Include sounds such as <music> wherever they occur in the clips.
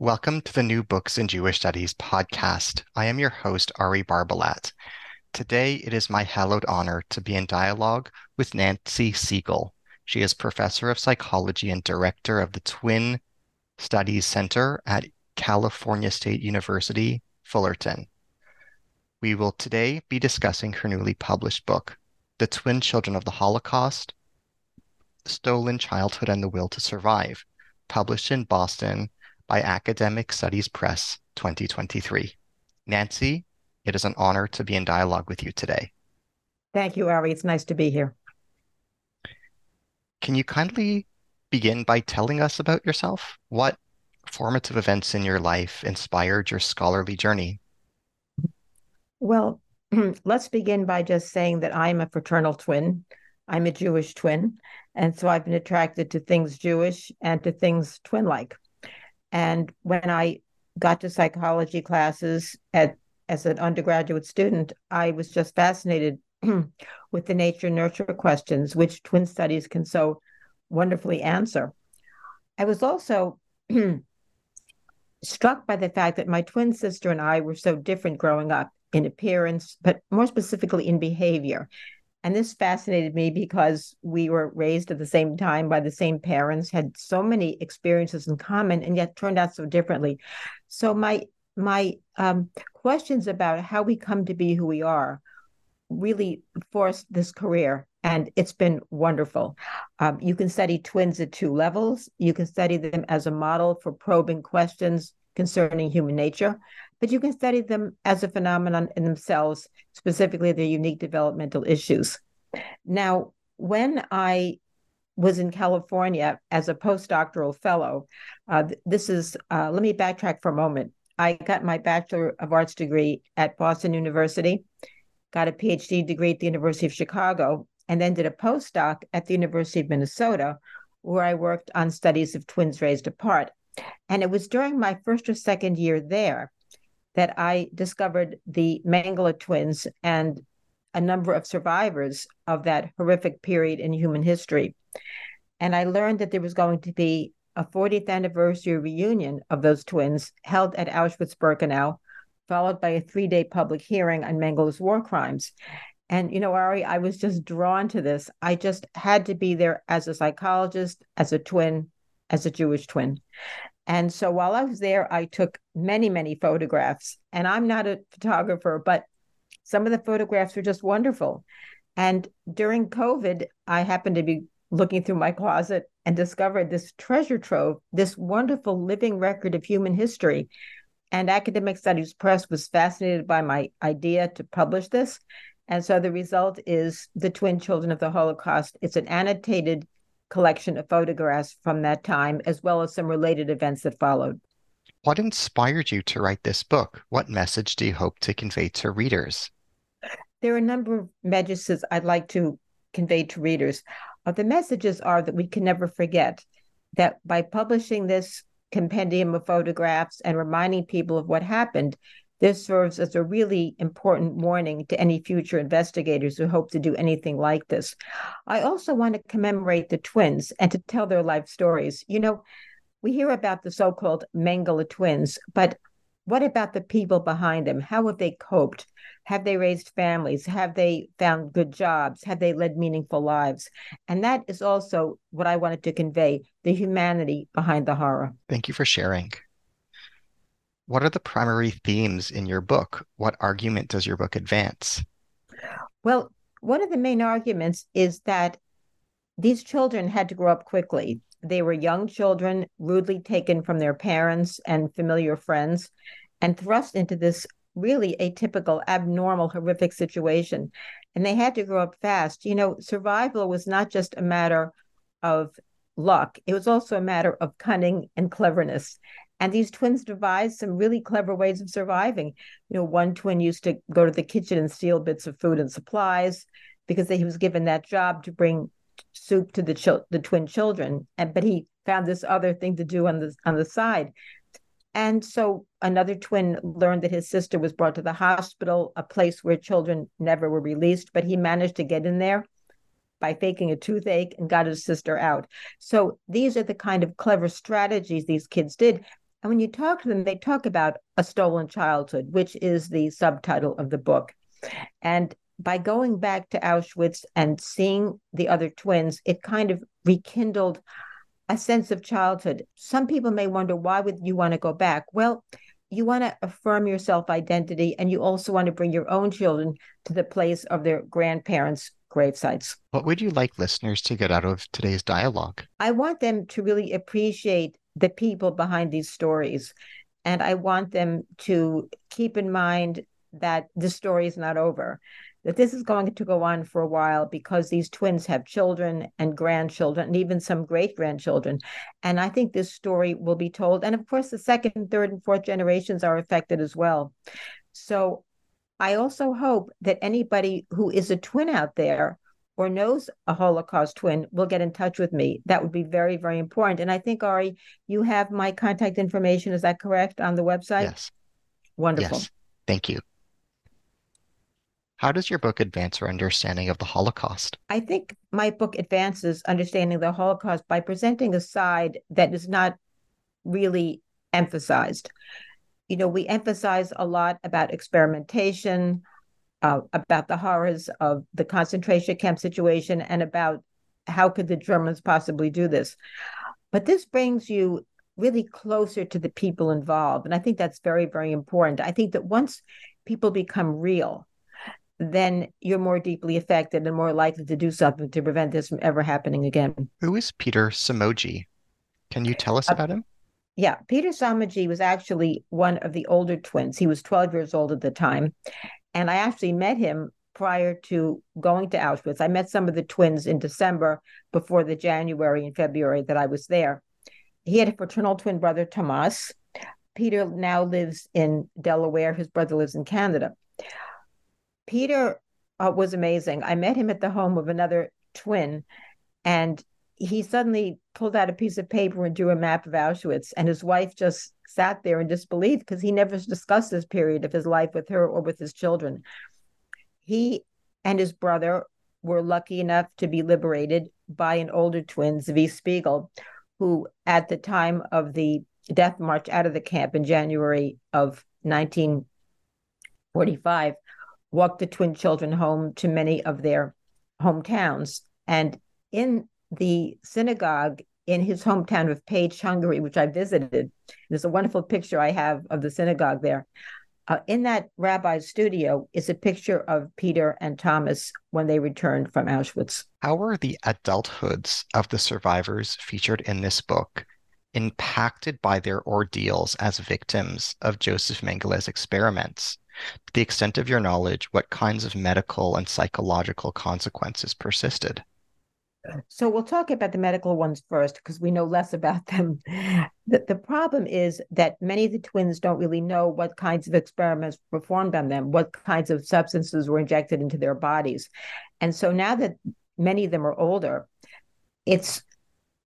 Welcome to the New Books in Jewish Studies podcast. I am your host, Ari Barbalat. Today, it is my hallowed honor to be in dialogue with Nancy Segal. She is professor of psychology and director of the Twin Studies Center at California State University, Fullerton. We will today be discussing her newly published book, The Twin Children of the Holocaust Stolen Childhood and the Will to Survive, published in Boston by Academic Studies Press 2023. Nancy, it is an honor to be in dialogue with you today. Thank you, Ari. It's nice to be here. Can you kindly begin by telling us about yourself? What formative events in your life inspired your scholarly journey? Well, <clears throat> let's begin by just saying that I'm a fraternal twin. I'm a Jewish twin. And so I've been attracted to things Jewish and to things twin like. And when I got to psychology classes at as an undergraduate student, I was just fascinated <clears throat> with the nature nurture questions, which twin studies can so wonderfully answer. I was also <clears throat> struck by the fact that my twin sister and I were so different growing up in appearance, but more specifically in behavior. And this fascinated me because we were raised at the same time by the same parents, had so many experiences in common, and yet turned out so differently. So my my um, questions about how we come to be who we are really forced this career and it's been wonderful. Um, you can study twins at two levels. You can study them as a model for probing questions concerning human nature, but you can study them as a phenomenon in themselves, specifically their unique developmental issues. Now, when I was in California as a postdoctoral fellow, uh, this is, uh, let me backtrack for a moment. I got my Bachelor of Arts degree at Boston University, got a PhD degree at the University of Chicago, and then did a postdoc at the University of Minnesota, where I worked on studies of twins raised apart. And it was during my first or second year there that I discovered the Mengele twins and a number of survivors of that horrific period in human history. And I learned that there was going to be a 40th anniversary reunion of those twins held at Auschwitz Birkenau, followed by a three day public hearing on Mengele's war crimes. And, you know, Ari, I was just drawn to this. I just had to be there as a psychologist, as a twin, as a Jewish twin. And so while I was there, I took many, many photographs. And I'm not a photographer, but some of the photographs were just wonderful. And during COVID, I happened to be looking through my closet and discovered this treasure trove, this wonderful living record of human history. And Academic Studies Press was fascinated by my idea to publish this. And so the result is The Twin Children of the Holocaust. It's an annotated collection of photographs from that time, as well as some related events that followed. What inspired you to write this book? What message do you hope to convey to readers? There are a number of messages I'd like to convey to readers. Uh, the messages are that we can never forget that by publishing this compendium of photographs and reminding people of what happened, this serves as a really important warning to any future investigators who hope to do anything like this. I also want to commemorate the twins and to tell their life stories. You know, we hear about the so called Mengele twins, but what about the people behind them? How have they coped? Have they raised families? Have they found good jobs? Have they led meaningful lives? And that is also what I wanted to convey the humanity behind the horror. Thank you for sharing. What are the primary themes in your book? What argument does your book advance? Well, one of the main arguments is that these children had to grow up quickly. They were young children, rudely taken from their parents and familiar friends, and thrust into this really atypical, abnormal, horrific situation. And they had to grow up fast. You know, survival was not just a matter of luck, it was also a matter of cunning and cleverness. And these twins devised some really clever ways of surviving. You know, one twin used to go to the kitchen and steal bits of food and supplies because he was given that job to bring soup to the ch- the twin children. And but he found this other thing to do on the on the side. And so another twin learned that his sister was brought to the hospital, a place where children never were released, but he managed to get in there by faking a toothache and got his sister out. So these are the kind of clever strategies these kids did. And when you talk to them, they talk about a stolen childhood, which is the subtitle of the book. And by going back to Auschwitz and seeing the other twins, it kind of rekindled a sense of childhood. Some people may wonder why would you want to go back? Well, you want to affirm your self identity and you also want to bring your own children to the place of their grandparents' gravesites. What would you like listeners to get out of today's dialogue? I want them to really appreciate the people behind these stories. And I want them to keep in mind that the story is not over that this is going to go on for a while because these twins have children and grandchildren and even some great grandchildren. And I think this story will be told. And of course, the second, third, and fourth generations are affected as well. So I also hope that anybody who is a twin out there or knows a Holocaust twin will get in touch with me. That would be very, very important. And I think, Ari, you have my contact information. Is that correct on the website? Yes. Wonderful. Yes. Thank you. How does your book advance our understanding of the Holocaust? I think my book advances understanding the Holocaust by presenting a side that is not really emphasized. You know, we emphasize a lot about experimentation, uh, about the horrors of the concentration camp situation, and about how could the Germans possibly do this. But this brings you really closer to the people involved. And I think that's very, very important. I think that once people become real, then you're more deeply affected and more likely to do something to prevent this from ever happening again. Who is Peter Somogyi? Can you tell us uh, about him? Yeah, Peter Somogyi was actually one of the older twins. He was 12 years old at the time. And I actually met him prior to going to Auschwitz. I met some of the twins in December before the January and February that I was there. He had a fraternal twin brother, Tomas. Peter now lives in Delaware. His brother lives in Canada. Peter uh, was amazing. I met him at the home of another twin, and he suddenly pulled out a piece of paper and drew a map of Auschwitz. And his wife just sat there in disbelief because he never discussed this period of his life with her or with his children. He and his brother were lucky enough to be liberated by an older twin, Zvi Spiegel, who at the time of the death march out of the camp in January of 1945 walked the twin children home to many of their hometowns. And in the synagogue in his hometown of Pécs, Hungary, which I visited, there's a wonderful picture I have of the synagogue there. Uh, in that rabbi's studio is a picture of Peter and Thomas when they returned from Auschwitz. How were the adulthoods of the survivors featured in this book impacted by their ordeals as victims of Josef Mengele's experiments? To the extent of your knowledge, what kinds of medical and psychological consequences persisted? So we'll talk about the medical ones first because we know less about them. The, the problem is that many of the twins don't really know what kinds of experiments were performed on them, what kinds of substances were injected into their bodies. And so now that many of them are older, it's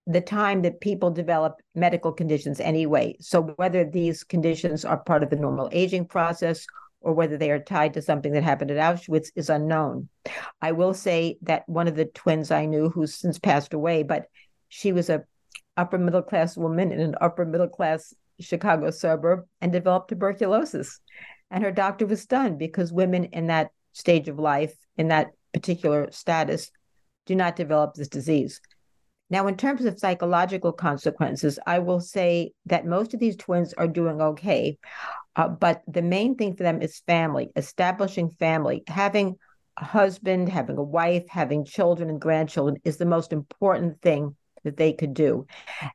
the time that people develop medical conditions anyway. So whether these conditions are part of the normal aging process or whether they are tied to something that happened at Auschwitz is unknown. I will say that one of the twins I knew, who's since passed away, but she was a upper middle class woman in an upper middle class Chicago suburb and developed tuberculosis. And her doctor was stunned because women in that stage of life, in that particular status, do not develop this disease. Now, in terms of psychological consequences, I will say that most of these twins are doing okay. Uh, but the main thing for them is family, establishing family, having a husband, having a wife, having children and grandchildren is the most important thing that they could do.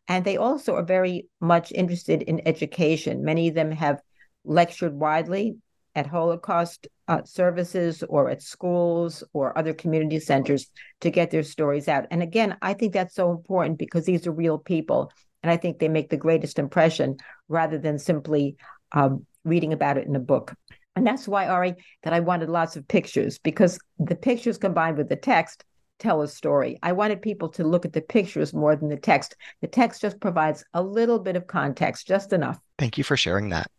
And they also are very much interested in education. Many of them have lectured widely at Holocaust uh, services or at schools or other community centers to get their stories out. And again, I think that's so important because these are real people. And I think they make the greatest impression rather than simply um, reading about it in a book. And that's why, Ari, that I wanted lots of pictures because the pictures combined with the text tell a story. I wanted people to look at the pictures more than the text. The text just provides a little bit of context, just enough. Thank you for sharing that.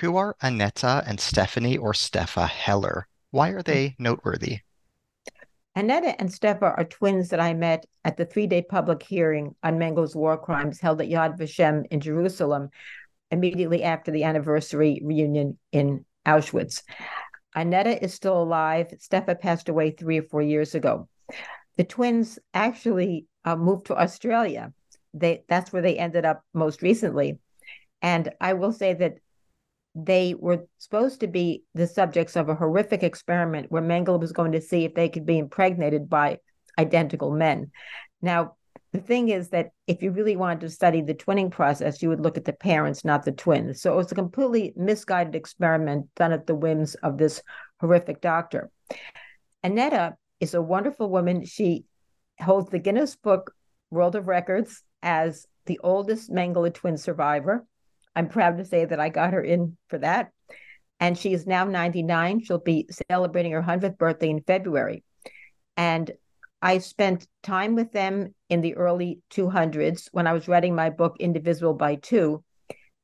Who are Annetta and Stephanie or Steffa Heller? Why are they noteworthy? Annetta and Steffa are twins that I met at the three day public hearing on Mengele's war crimes held at Yad Vashem in Jerusalem immediately after the anniversary reunion in Auschwitz. Annetta is still alive. Steffa passed away three or four years ago. The twins actually uh, moved to Australia. They that's where they ended up most recently. And I will say that they were supposed to be the subjects of a horrific experiment where Mengele was going to see if they could be impregnated by identical men. Now, the thing is that if you really wanted to study the twinning process, you would look at the parents, not the twins. So it was a completely misguided experiment done at the whims of this horrific doctor. Annetta is a wonderful woman. She holds the Guinness Book World of Records as the oldest Mengele twin survivor. I'm proud to say that I got her in for that. And she is now 99. She'll be celebrating her 100th birthday in February. And I spent time with them in the early 200s when I was writing my book Indivisible by Two.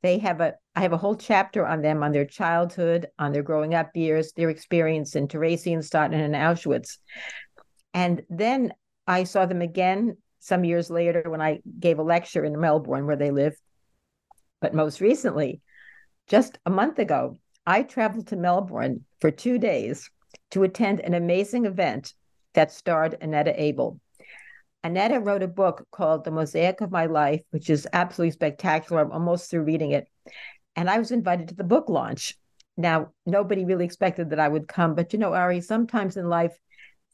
They have a I have a whole chapter on them on their childhood, on their growing up years, their experience in Theresienstadt and in Auschwitz. And then I saw them again some years later when I gave a lecture in Melbourne where they live. But most recently, just a month ago, I traveled to Melbourne for two days to attend an amazing event that starred Annetta Abel. Annetta wrote a book called The Mosaic of My Life, which is absolutely spectacular. I'm almost through reading it. And I was invited to the book launch. Now, nobody really expected that I would come, but you know, Ari, sometimes in life,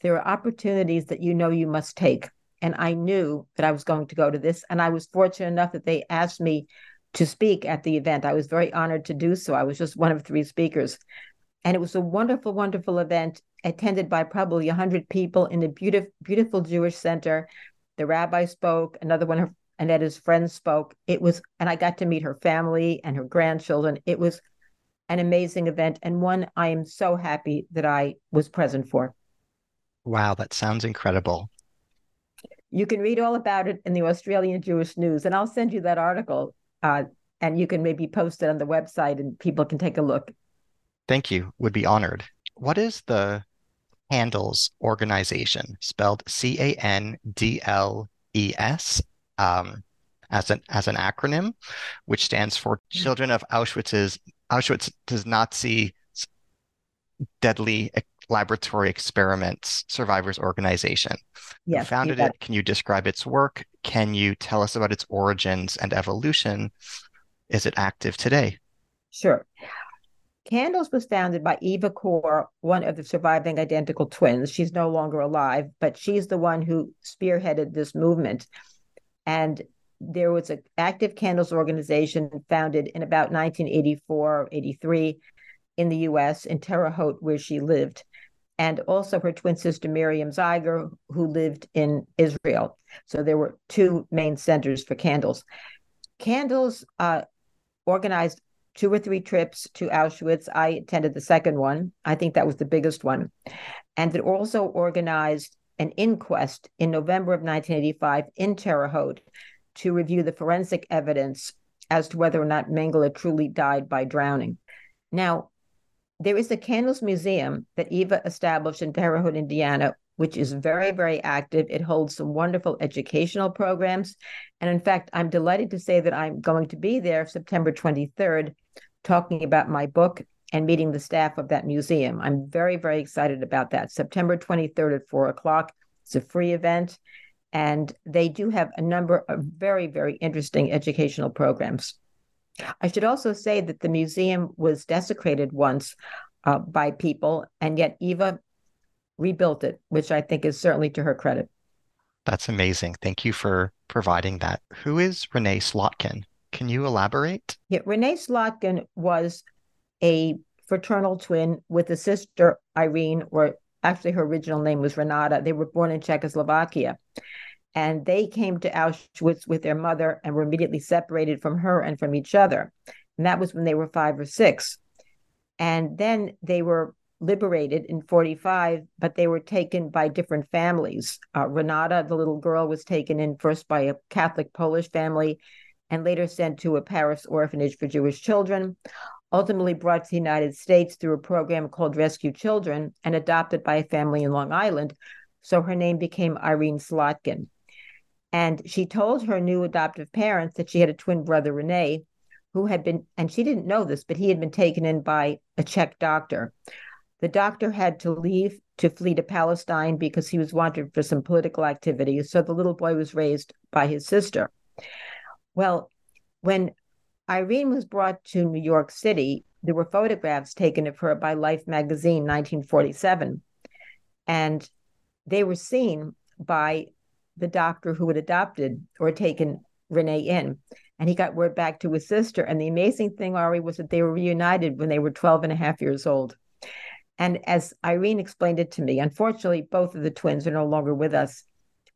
there are opportunities that you know you must take. And I knew that I was going to go to this. And I was fortunate enough that they asked me to speak at the event. I was very honored to do so. I was just one of three speakers. And it was a wonderful, wonderful event attended by probably 100 people in a beautiful, beautiful Jewish center. The rabbi spoke, another one of Annetta's friends spoke. It was, and I got to meet her family and her grandchildren. It was an amazing event and one I am so happy that I was present for. Wow, that sounds incredible. You can read all about it in the Australian Jewish News, and I'll send you that article, uh, and you can maybe post it on the website, and people can take a look. Thank you. Would be honored. What is the Candles organization, spelled C A N D L E S, um, as an as an acronym, which stands for Children of Auschwitz's Auschwitz's Nazi Deadly Laboratory Experiments Survivors Organization. Yes, you founded you it. Can you describe its work? Can you tell us about its origins and evolution? Is it active today? Sure. Candles was founded by Eva Kor, one of the surviving identical twins. She's no longer alive, but she's the one who spearheaded this movement. And there was an active candles organization founded in about 1984 83 in the US in Terre Haute, where she lived. And also her twin sister Miriam Zeiger, who lived in Israel. So there were two main centers for candles. Candles uh, organized two or three trips to Auschwitz. I attended the second one. I think that was the biggest one. And it also organized an inquest in November of 1985 in Terre Haute to review the forensic evidence as to whether or not Mengele truly died by drowning. Now, there is a Candles Museum that Eva established in Terre Haute, Indiana, which is very, very active. It holds some wonderful educational programs. And in fact, I'm delighted to say that I'm going to be there September 23rd talking about my book and meeting the staff of that museum. I'm very, very excited about that. September 23rd at four o'clock. It's a free event. And they do have a number of very, very interesting educational programs. I should also say that the museum was desecrated once uh, by people, and yet Eva rebuilt it, which I think is certainly to her credit. That's amazing. Thank you for providing that. Who is Renee Slotkin? Can you elaborate? Yeah, Renee Slotkin was a fraternal twin with a sister, Irene, or actually her original name was Renata. They were born in Czechoslovakia. And they came to Auschwitz with their mother and were immediately separated from her and from each other. And that was when they were five or six. And then they were liberated in 45, but they were taken by different families. Uh, Renata, the little girl, was taken in first by a Catholic Polish family and later sent to a Paris orphanage for Jewish children. Ultimately brought to the United States through a program called Rescue Children and adopted by a family in Long Island. So her name became Irene Slotkin. And she told her new adoptive parents that she had a twin brother, Rene, who had been, and she didn't know this, but he had been taken in by a Czech doctor. The doctor had to leave to flee to Palestine because he was wanted for some political activity. So the little boy was raised by his sister. Well, when Irene was brought to New York City, there were photographs taken of her by Life magazine, 1947. And they were seen by the doctor who had adopted or taken Renee in. And he got word back to his sister. And the amazing thing, Ari, was that they were reunited when they were 12 and a half years old. And as Irene explained it to me, unfortunately, both of the twins are no longer with us.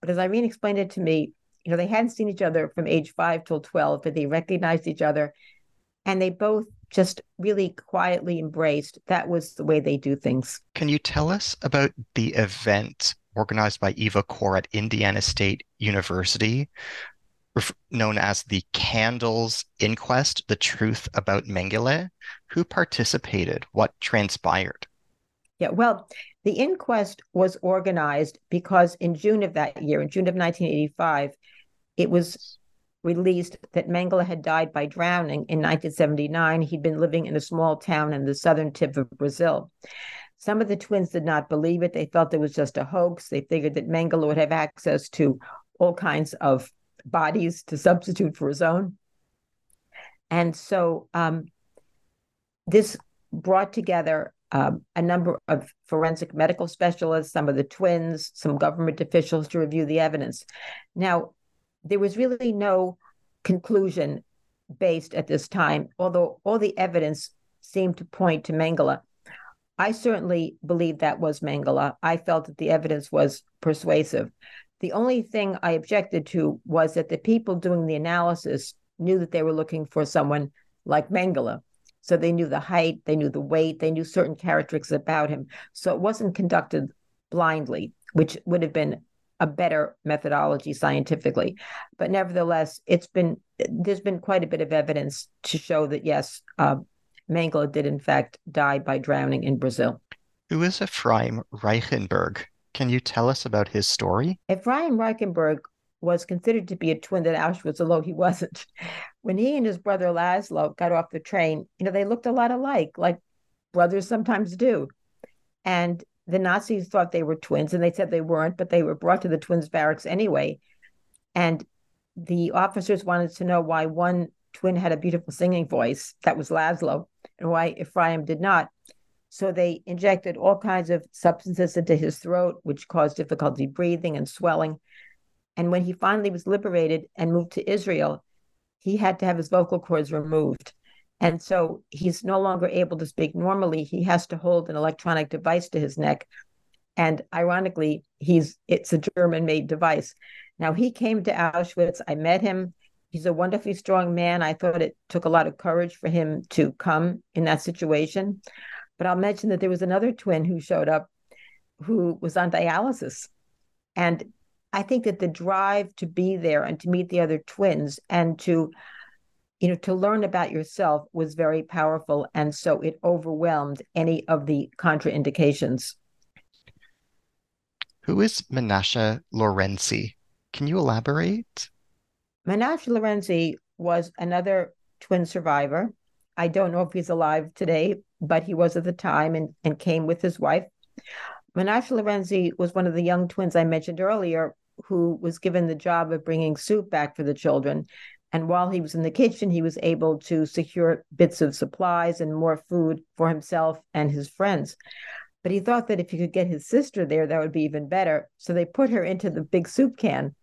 But as Irene explained it to me, you know, they hadn't seen each other from age five till 12, but they recognized each other and they both just really quietly embraced that was the way they do things. Can you tell us about the event organized by Eva Kor at Indiana State University, known as the Candles Inquest The Truth About Mengele? Who participated? What transpired? Yeah, well, the inquest was organized because in June of that year, in June of 1985, it was released that Mengele had died by drowning in 1979. He'd been living in a small town in the southern tip of Brazil. Some of the twins did not believe it. They felt it was just a hoax. They figured that Mengele would have access to all kinds of bodies to substitute for his own. And so um, this brought together um, a number of forensic medical specialists, some of the twins, some government officials to review the evidence. Now, there was really no conclusion based at this time, although all the evidence seemed to point to Mengele. I certainly believe that was Mengele. I felt that the evidence was persuasive. The only thing I objected to was that the people doing the analysis knew that they were looking for someone like Mengele. So they knew the height, they knew the weight, they knew certain characteristics about him. So it wasn't conducted blindly, which would have been a better methodology scientifically. But nevertheless, it's been there's been quite a bit of evidence to show that yes, uh, Mengele did in fact die by drowning in Brazil. Who is Ephraim Reichenberg? Can you tell us about his story? Ephraim Reichenberg was considered to be a twin at Auschwitz, although he wasn't. <laughs> When he and his brother Laszlo got off the train, you know, they looked a lot alike, like brothers sometimes do. And the Nazis thought they were twins, and they said they weren't, but they were brought to the twins' barracks anyway. And the officers wanted to know why one twin had a beautiful singing voice, that was Laszlo, and why Ephraim did not. So they injected all kinds of substances into his throat, which caused difficulty breathing and swelling. And when he finally was liberated and moved to Israel, he had to have his vocal cords removed. And so he's no longer able to speak normally. He has to hold an electronic device to his neck. And ironically, he's it's a German made device. Now he came to Auschwitz. I met him. He's a wonderfully strong man. I thought it took a lot of courage for him to come in that situation. But I'll mention that there was another twin who showed up who was on dialysis. And I think that the drive to be there and to meet the other twins and to, you know, to learn about yourself was very powerful. And so it overwhelmed any of the contraindications. Who is Menashe Lorinczi? Can you elaborate? Menashe Lorinczi was another twin survivor. I don't know if he's alive today, but he was at the time and, and came with his wife. Menashe Lorinczi was one of the young twins I mentioned earlier who was given the job of bringing soup back for the children. And while he was in the kitchen, he was able to secure bits of supplies and more food for himself and his friends. But he thought that if he could get his sister there, that would be even better. So they put her into the big soup can.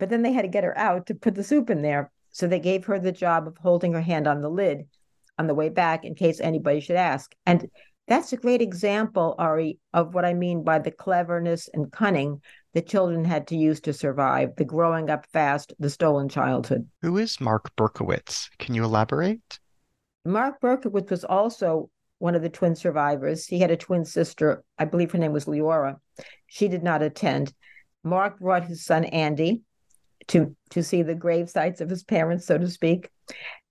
But then they had to get her out to put the soup in there. So they gave her the job of holding her hand on the lid on the way back in case anybody should ask. And that's a great example, Ari, of what I mean by the cleverness and cunning the children had to use to survive the growing up fast, the stolen childhood. Who is Mark Berkowitz? Can you elaborate? Mark Berkowitz was also one of the twin survivors. He had a twin sister, I believe her name was Leora. She did not attend. Mark brought his son Andy to to see the grave sites of his parents, so to speak.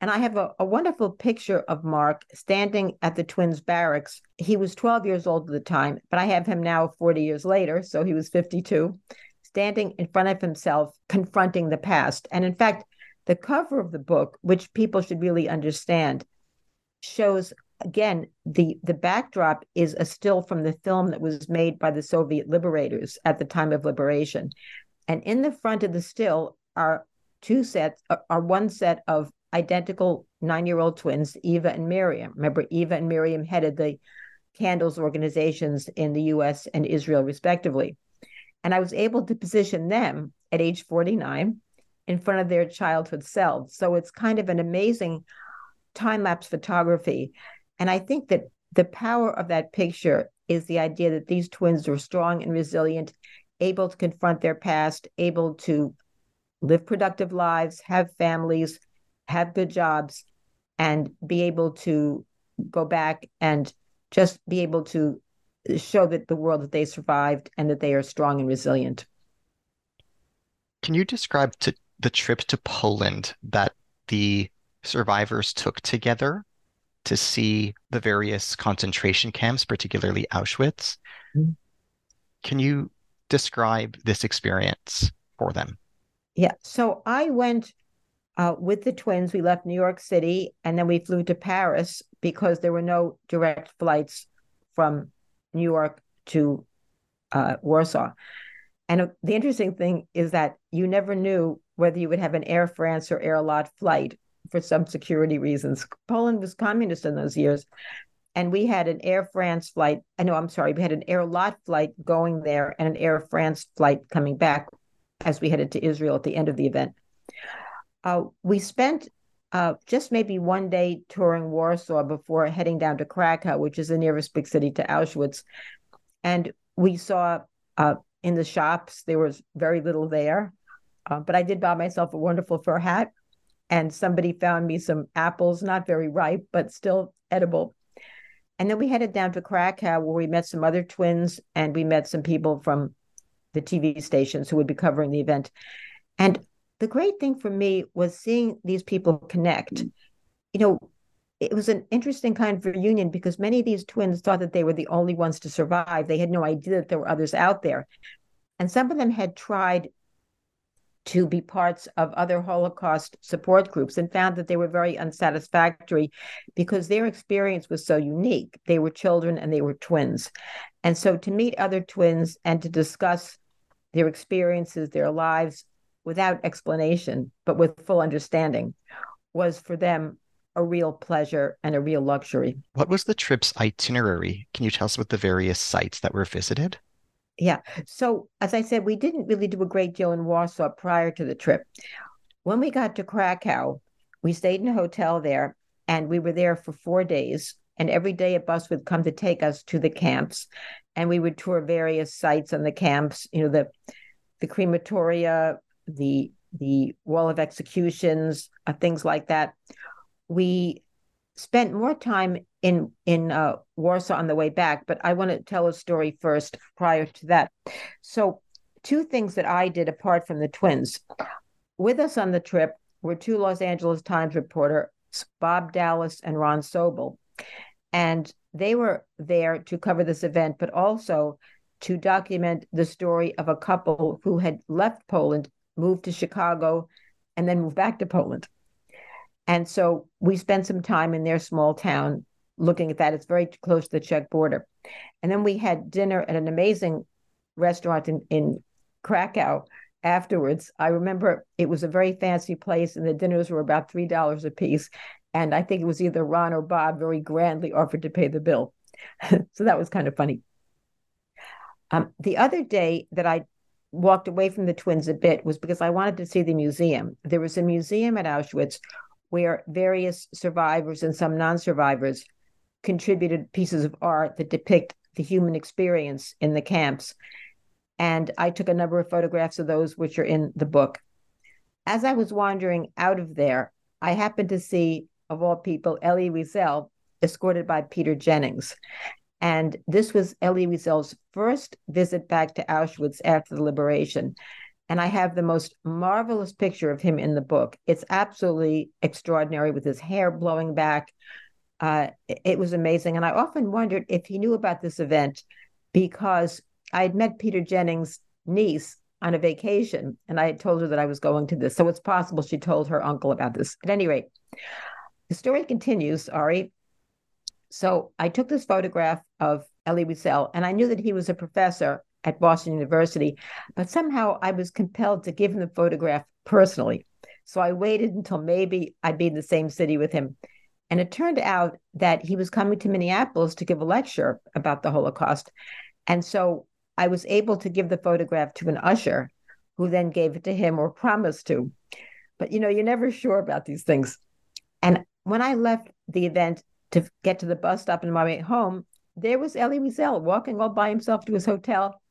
And I have a, a wonderful picture of Mark standing at the twins' barracks. He was 12 years old at the time, but I have him now 40 years later, so he was 52, standing in front of himself, confronting the past. And in fact, the cover of the book, which people should really understand, shows again the the backdrop is a still from the film that was made by the Soviet liberators at the time of liberation. And in the front of the still are two sets, uh, are one set of identical nine year old twins, Eva and Miriam. Remember, Eva and Miriam headed the candles organizations in the US and Israel, respectively. And I was able to position them at age 49 in front of their childhood selves. So it's kind of an amazing time lapse photography. And I think that the power of that picture is the idea that these twins are strong and resilient able to confront their past, able to live productive lives, have families, have good jobs, and be able to go back and just be able to show that the world that they survived and that they are strong and resilient. Can you describe to the trip to Poland that the survivors took together to see the various concentration camps, particularly Auschwitz? Mm-hmm. Can you describe this experience for them? Yeah. So I went uh, with the twins. We left New York City and then we flew to Paris because there were no direct flights from New York to uh, Warsaw. And the interesting thing is that you never knew whether you would have an Air France or Aerolot flight for some security reasons. Poland was communist in those years and we had an Air France flight. I know, I'm sorry, we had an Air Lot flight going there and an Air France flight coming back as we headed to Israel at the end of the event. Uh, we spent uh, just maybe one day touring Warsaw before heading down to Krakow, which is the nearest big city to Auschwitz. And we saw uh, in the shops, there was very little there. Uh, but I did buy myself a wonderful fur hat. And somebody found me some apples, not very ripe, but still edible and then we headed down to Krakow where we met some other twins and we met some people from the TV stations who would be covering the event. And the great thing for me was seeing these people connect. Mm-hmm. You know, it was an interesting kind of reunion because many of these twins thought that they were the only ones to survive. They had no idea that there were others out there. And some of them had tried to be parts of other Holocaust support groups and found that they were very unsatisfactory because their experience was so unique. They were children and they were twins. And so to meet other twins and to discuss their experiences, their lives without explanation, but with full understanding was for them a real pleasure and a real luxury. What was the trip's itinerary? Can you tell us about the various sites that were visited? Yeah. So, as I said, we didn't really do a great deal in Warsaw prior to the trip. When we got to Krakow, we stayed in a hotel there and we were there for four days. And every day a bus would come to take us to the camps and we would tour various sites on the camps, you know, the the crematoria, the the wall of executions, uh, things like that. We spent more time in in uh, Warsaw on the way back, but I want to tell a story first prior to that. So, two things that I did apart from the twins. With us on the trip were two Los Angeles Times reporters, Bob Dallos and Ron Soble, and they were there to cover this event, but also to document the story of a couple who had left Poland, moved to Chicago, and then moved back to Poland. And so we spent some time in their small town looking at that. It's very close to the Czech border. And then we had dinner at an amazing restaurant in, in Krakow afterwards. I remember it was a very fancy place, and the dinners were about $3 a piece. And I think it was either Ron or Bob very grandly offered to pay the bill. <laughs> so that was kind of funny. Um, the other day that I walked away from the twins a bit was because I wanted to see the museum. There was a museum at Auschwitz where various survivors and some non survivors contributed pieces of art that depict the human experience in the camps. And I took a number of photographs of those, which are in the book. As I was wandering out of there, I happened to see, of all people, Elie Wiesel escorted by Peter Jennings. And this was Elie Wiesel's first visit back to Auschwitz after the liberation. And I have the most marvelous picture of him in the book. It's absolutely extraordinary with his hair blowing back. Uh, it was amazing. And I often wondered if he knew about this event because I had met Peter Jennings' niece on a vacation and I had told her that I was going to this. So it's possible she told her uncle about this. At any rate, the story continues, Ari. So I took this photograph of Elie Wiesel and I knew that he was a professor at Boston University, but somehow I was compelled to give him the photograph personally. So I waited until maybe I'd be in the same city with him. And it turned out that he was coming to Minneapolis to give a lecture about the Holocaust. And so I was able to give the photograph to an usher who then gave it to him or promised to. But you know, you're never sure about these things. And when I left the event to get to the bus stop on my way home, there was Elie Wiesel walking all by himself to his hotel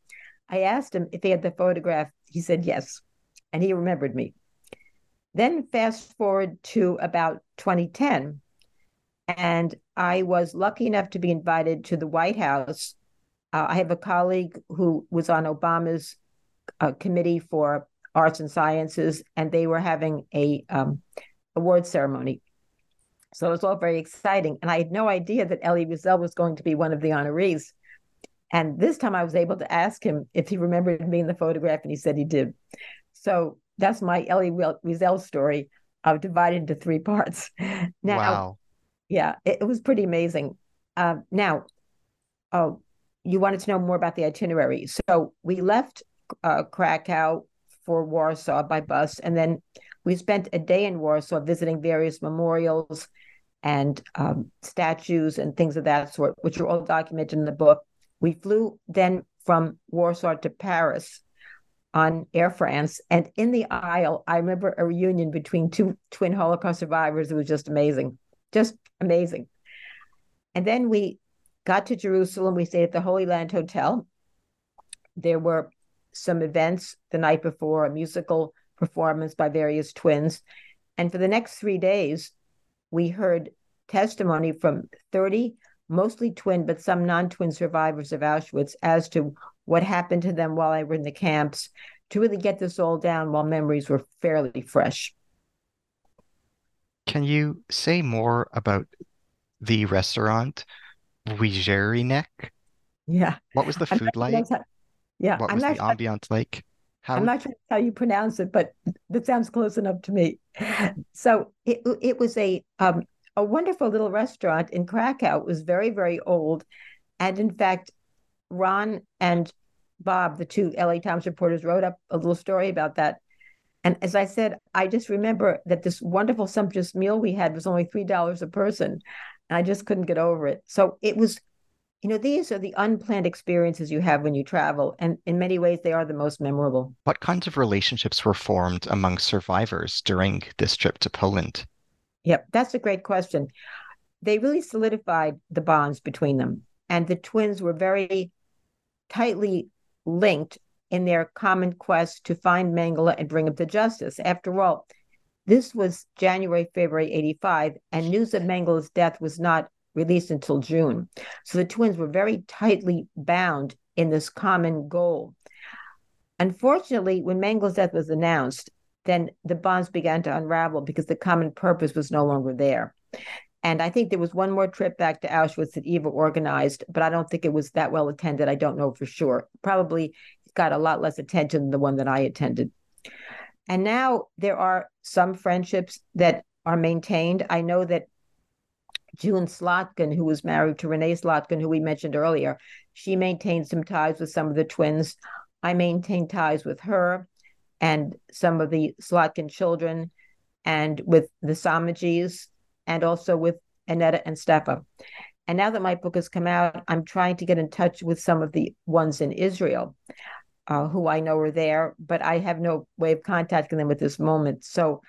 I asked him if he had the photograph. He said yes, and he remembered me. Then fast forward to about 2010, and I was lucky enough to be invited to the White House. Uh, I have a colleague who was on Obama's uh, committee for arts and sciences, and they were having a um, award ceremony. So it was all very exciting, and I had no idea that Elie Wiesel was going to be one of the honorees. And this time I was able to ask him if he remembered me in the photograph, and he said he did. So that's my Elie Wiesel story. I've divided into three parts. <laughs> Now, wow. Yeah, it, was pretty amazing. Uh, now, oh, you wanted to know more about the itinerary. So we left uh, Krakow for Warsaw by bus, and then we spent a day in Warsaw visiting various memorials and um, statues and things of that sort, which are all documented in the book. We flew then from Warsaw to Paris on Air France. And in the aisle, I remember a reunion between two twin Holocaust survivors. It was just amazing, just amazing. And then we got to Jerusalem. We stayed at the Holy Land Hotel. There were some events the night before, a musical performance by various twins. And for the next three days, we heard testimony from 30 mostly twin, but some non twin survivors of Auschwitz as to what happened to them while they were in the camps to really get this all down while memories were fairly fresh. Can you say more about the restaurant, Wierzynek? Yeah. What was the food like? How, yeah. What was the ambiance like? How... I'm not sure how you pronounce it, but that sounds close enough to me. So it it was a um, a wonderful little restaurant in Krakow. It was very, very old. And in fact, Ron and Bob, the two LA Times reporters, wrote up a little story about that. And as I said, I just remember that this wonderful sumptuous meal we had was only $3 a person. And I just couldn't get over it. So it was, you know, these are the unplanned experiences you have when you travel. And in many ways, they are the most memorable. What kinds of relationships were formed among survivors during this trip to Poland? Yep, that's a great question. They really solidified the bonds between them. And the twins were very tightly linked in their common quest to find Mengele and bring him to justice. After all, this was January, February 85, and news of Mengele's death was not released until June. So the twins were very tightly bound in this common goal. Unfortunately, when Mengele's death was announced, then the bonds began to unravel because the common purpose was no longer there. And I think there was one more trip back to Auschwitz that Eva organized, but I don't think it was that well attended. I don't know for sure. Probably got a lot less attention than the one that I attended. And now there are some friendships that are maintained. I know that June Slotkin, who was married to Renee Slotkin, who we mentioned earlier, she maintained some ties with some of the twins. I maintain ties with her and some of the Slotkin children, and with the Somogyis, and also with Annetta and Stefa. And now that my book has come out, I'm trying to get in touch with some of the ones in Israel uh, who I know are there, but I have no way of contacting them at this moment. So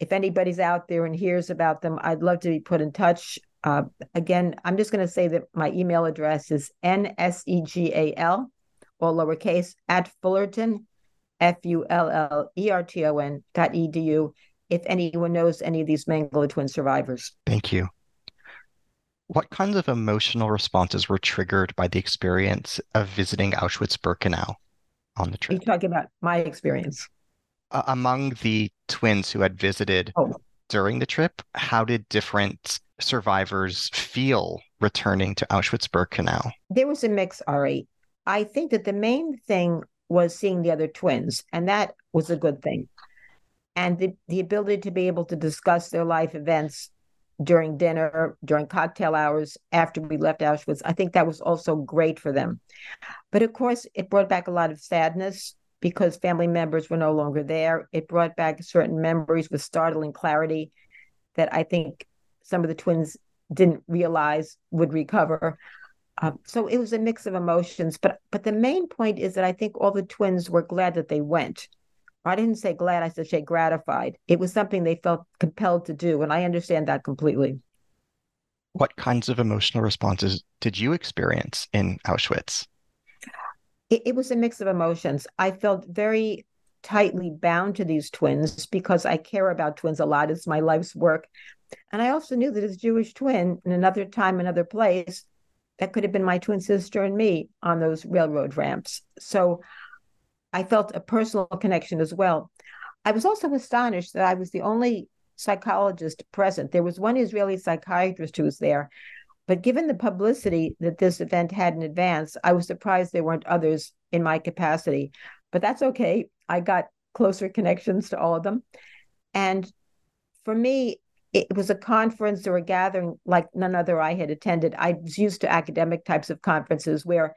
if anybody's out there and hears about them, I'd love to be put in touch. Uh, again, I'm just going to say that my email address is nsegal, all lowercase, at Fullerton, F U L L E R T O N dot edu. If anyone knows any of these Mengele twin survivors. Thank you. What kinds of emotional responses were triggered by the experience of visiting Auschwitz Birkenau on the trip? you talking about my experience? Uh, among the twins who had visited Oh. during the trip, how did different survivors feel returning to Auschwitz Birkenau? There was a mix, Ari. I think that the main thing was seeing the other twins, and that was a good thing. And the, the ability to be able to discuss their life events during dinner, during cocktail hours, after we left Auschwitz, I think that was also great for them. But of course, it brought back a lot of sadness because family members were no longer there. It brought back certain memories with startling clarity that I think some of the twins didn't realize would recover. Um, so it was a mix of emotions, but but the main point is that I think all the twins were glad that they went. I didn't say glad; I said say gratified. It was something they felt compelled to do, and I understand that completely. What kinds of emotional responses did you experience in Auschwitz? It, it was a mix of emotions. I felt very tightly bound to these twins because I care about twins a lot. It's my life's work, and I also knew that as a Jewish twin, in another time, another place, that could have been my twin sister and me on those railroad ramps. So I felt a personal connection as well. I was also astonished that I was the only psychologist present. There was one Israeli psychiatrist who was there, but given the publicity that this event had in advance, I was surprised there weren't others in my capacity. But that's okay. I got closer connections to all of them. And for me, it was a conference or a gathering like none other I had attended. I was used to academic types of conferences where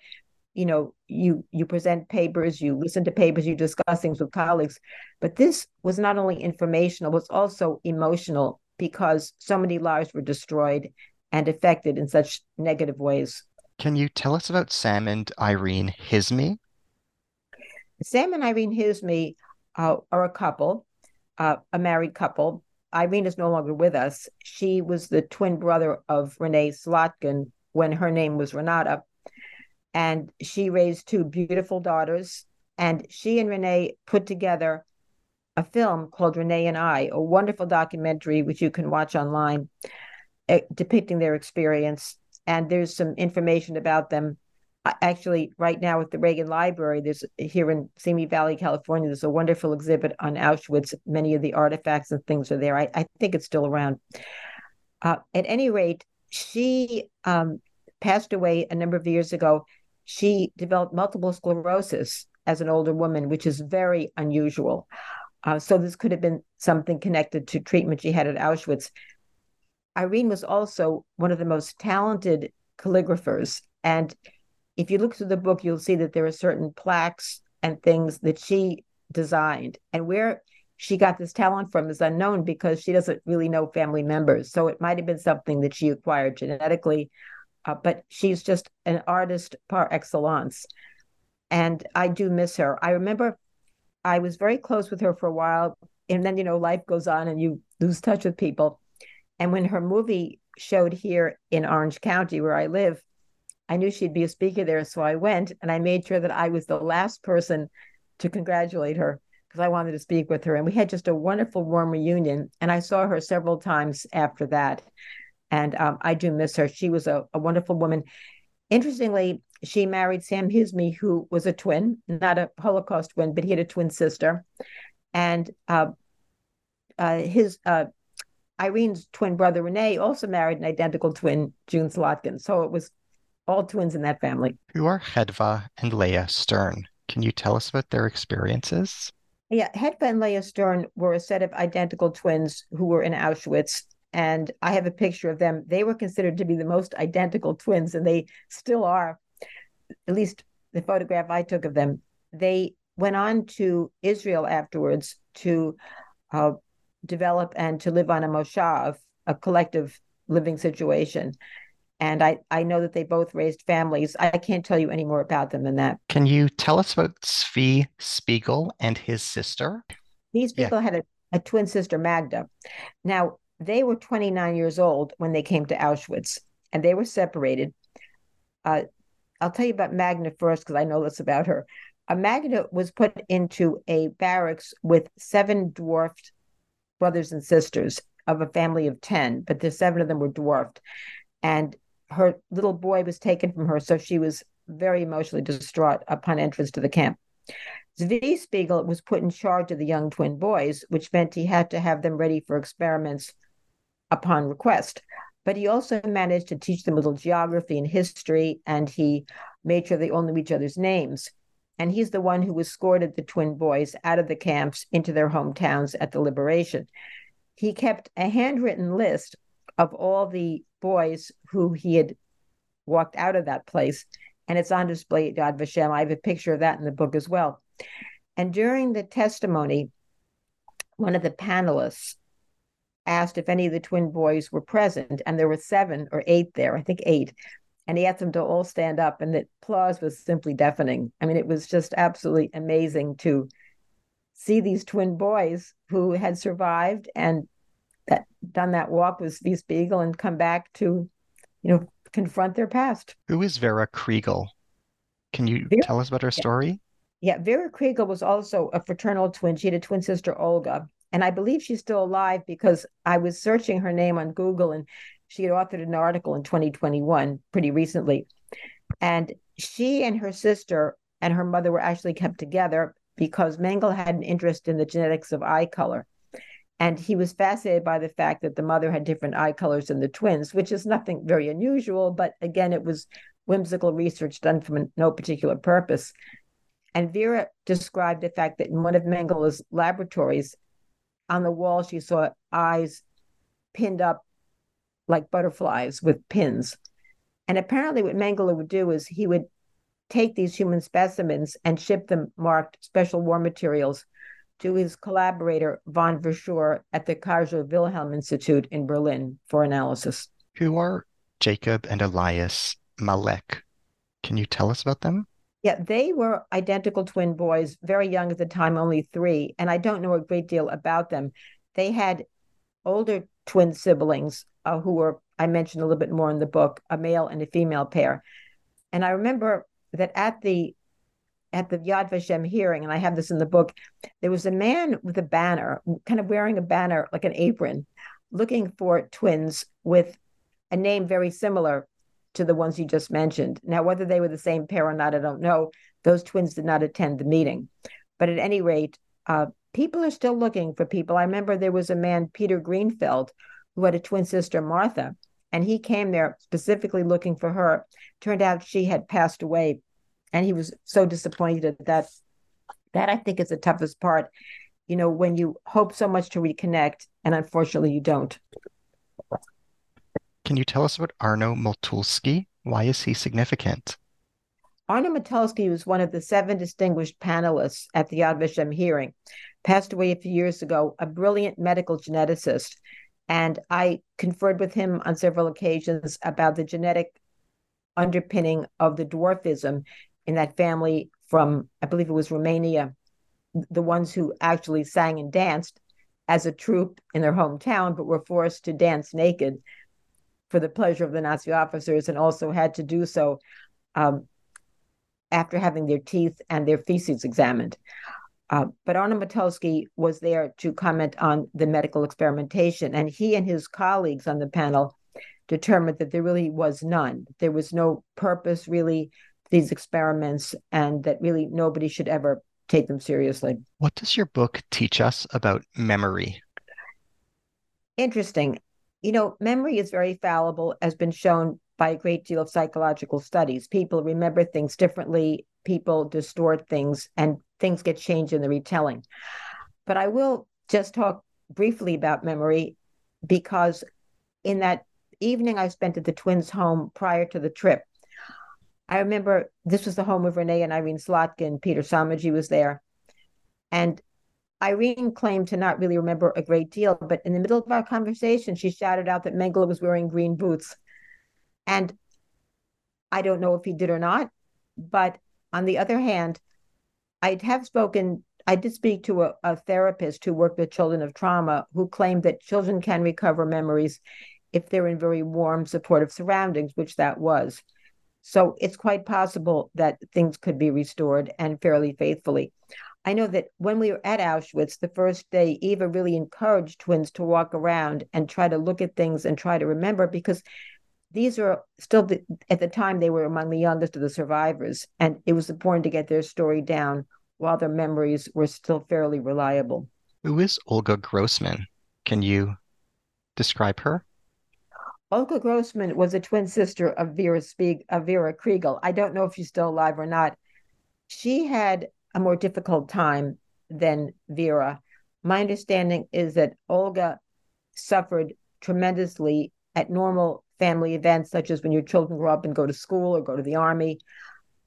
you know you you present papers you listen to papers you discuss things with colleagues. But this was not only informational was also emotional because so many lives were destroyed and affected in such negative ways. Can you tell us about Sam and Irene Hizme? sam and irene hizme uh, are a couple uh, a married couple. Irene is no longer with us. She was the twin brother of renee slotkin when her name was renata and she raised two beautiful daughters. And she and Renee put together a film called Renee and I, a wonderful documentary which you can watch online, uh, depicting their experience. And there's some information about them. Actually, right now at the Reagan Library, there's here in Simi Valley, California, there's a wonderful exhibit on Auschwitz. Many of the artifacts and things are there. I, I think it's still around. Uh, at any rate, she um, passed away a number of years ago she developed multiple sclerosis as an older woman, which is very unusual. Uh, so this could have been something connected to treatment she had at Auschwitz. Irene was also one of the most talented calligraphers. And if you look through the book, you'll see that there are certain plaques and things that she designed. And where she got this talent from is unknown because she doesn't really know family members. So it might have been something that she acquired genetically uh, but she's just an artist par excellence. And I do miss her. I remember I was very close with her for a while. And then, you know, life goes on and you lose touch with people. And when her movie showed here in Orange County, where I live, I knew she'd be a speaker there. So I went and I made sure that I was the last person to congratulate her because I wanted to speak with her. And we had just a wonderful, warm reunion. And I saw her several times after that and um, I do miss her. She was a, a, wonderful woman. Interestingly, she married Sam Hizme, who was a twin, not a Holocaust twin, but he had a twin sister, and uh, uh, his uh, Irene's twin brother Renee also married an identical twin, June Slotkin. So it was all twins in that family. Who are Hedva and Leah Stern? Can you tell us about their experiences? Yeah, Hedva and Leah Stern were a set of identical twins who were in Auschwitz and I have a picture of them. They were considered to be the most identical twins, and they still are. At least the photograph I took of them. They went on to Israel afterwards to uh, develop and to live on a moshav, a collective living situation. And I, I know that they both raised families. I can't tell you any more about them than that. Can you tell us about Zvi Spiegel and his sister? These people yeah. had a a twin sister, Magda. Now, they were 29 years old when they came to Auschwitz and they were separated. Uh, I'll tell you about Magda first because I know this about her. Uh, Magda was put into a barracks with seven dwarfed brothers and sisters of a family of 10, but the seven of them were dwarfed. And her little boy was taken from her, so she was very emotionally distraught upon entrance to the camp. Zvi Spiegel was put in charge of the young twin boys, which meant he had to have them ready for experiments upon request. But he also managed to teach them a little geography and history, and he made sure they all knew each other's names. And he's the one who escorted the twin boys out of the camps into their hometowns at the liberation. He kept a handwritten list of all the boys who he had walked out of that place, and it's on display at Yad Vashem. I have a picture of that in the book as well. And during the testimony, one of the panelists asked if any of the twin boys were present, and there were seven or eight there, I think eight. And he asked them to all stand up, and the applause was simply deafening. I mean, it was just absolutely amazing to see these twin boys who had survived and that done that walk with Zvi Spiegel and come back to, you know, confront their past. Who is Vera Kriegel? Can you Vera, tell us about her story? Yeah, Vera Kriegel was also a fraternal twin. She had a twin sister, Olga. And I believe she's still alive because I was searching her name on Google and she had authored an article in 2021, pretty recently. And she and her sister and her mother were actually kept together because Mengele had an interest in the genetics of eye color. And he was fascinated by the fact that the mother had different eye colors than the twins, which is nothing very unusual. But again, it was whimsical research done for no particular purpose. And Vera described the fact that in one of Mengele's laboratories, on the wall, she saw eyes pinned up like butterflies with pins. And apparently, what Mengele would do is he would take these human specimens and ship them marked special war materials to his collaborator von Verschuer at the Kaiser Wilhelm Institute in Berlin for analysis. Who are Jacob and Elias Malek? Can you tell us about them? Yeah, they were identical twin boys, very young at the time, only three. And I don't know a great deal about them. They had older twin siblings uh, who were, I mentioned a little bit more in the book, a male and a female pair. And I remember that at the at the Yad Vashem hearing, and I have this in the book, there was a man with a banner, kind of wearing a banner like an apron, looking for twins with a name very similar to the ones you just mentioned. Now, whether they were the same pair or not, I don't know. Those twins did not attend the meeting. But at any rate, uh, people are still looking for people. I remember there was a man, Peter Greenfeld, who had a twin sister, Martha, and he came there specifically looking for her. Turned out she had passed away and he was so disappointed that that I think is the toughest part. You know, when you hope so much to reconnect, and unfortunately you don't. Can you tell us about Arno Motulsky? Why is he significant? Arno Motulsky was one of the seven distinguished panelists at the Yad Vashem hearing. Passed away a few years ago, a brilliant medical geneticist. And I conferred with him on several occasions about the genetic underpinning of the dwarfism in that family from, I believe it was Romania, the ones who actually sang and danced as a troupe in their hometown, but were forced to dance naked for the pleasure of the Nazi officers and also had to do so um, after having their teeth and their feces examined. Uh, but Arno Motulsky was there to comment on the medical experimentation, and he and his colleagues on the panel determined that there really was none. There was no purpose really these experiments and that really nobody should ever take them seriously. What does your book teach us about memory? Interesting. You know, memory is very fallible, has been shown by a great deal of psychological studies. People remember things differently, people distort things, and things get changed in the retelling. But I will just talk briefly about memory because in that evening I spent at the twins' home prior to the trip, I remember this was the home of Renee and Irene Slotkin. Peter Somogyi was there. And Irene claimed to not really remember a great deal, but in the middle of our conversation, she shouted out that Mengele was wearing green boots. And I don't know if he did or not. But on the other hand, I have spoken I did speak to a, a therapist who worked with children of trauma who claimed that children can recover memories if they're in very warm, supportive surroundings, which that was. So it's quite possible that things could be restored and fairly faithfully. I know that when we were at Auschwitz the first day, Eva really encouraged twins to walk around and try to look at things and try to remember because these are still the, at the time they were among the youngest of the survivors, and it was important to get their story down while their memories were still fairly reliable. Who is Olga Grossman? Can you describe her? Olga Grossman was a twin sister of Vera Spieg, of Vera Kriegel. I don't know if she's still alive or not. She had a more difficult time than Vera. My understanding is that Olga suffered tremendously at normal family events, such as when your children grow up and go to school or go to the army.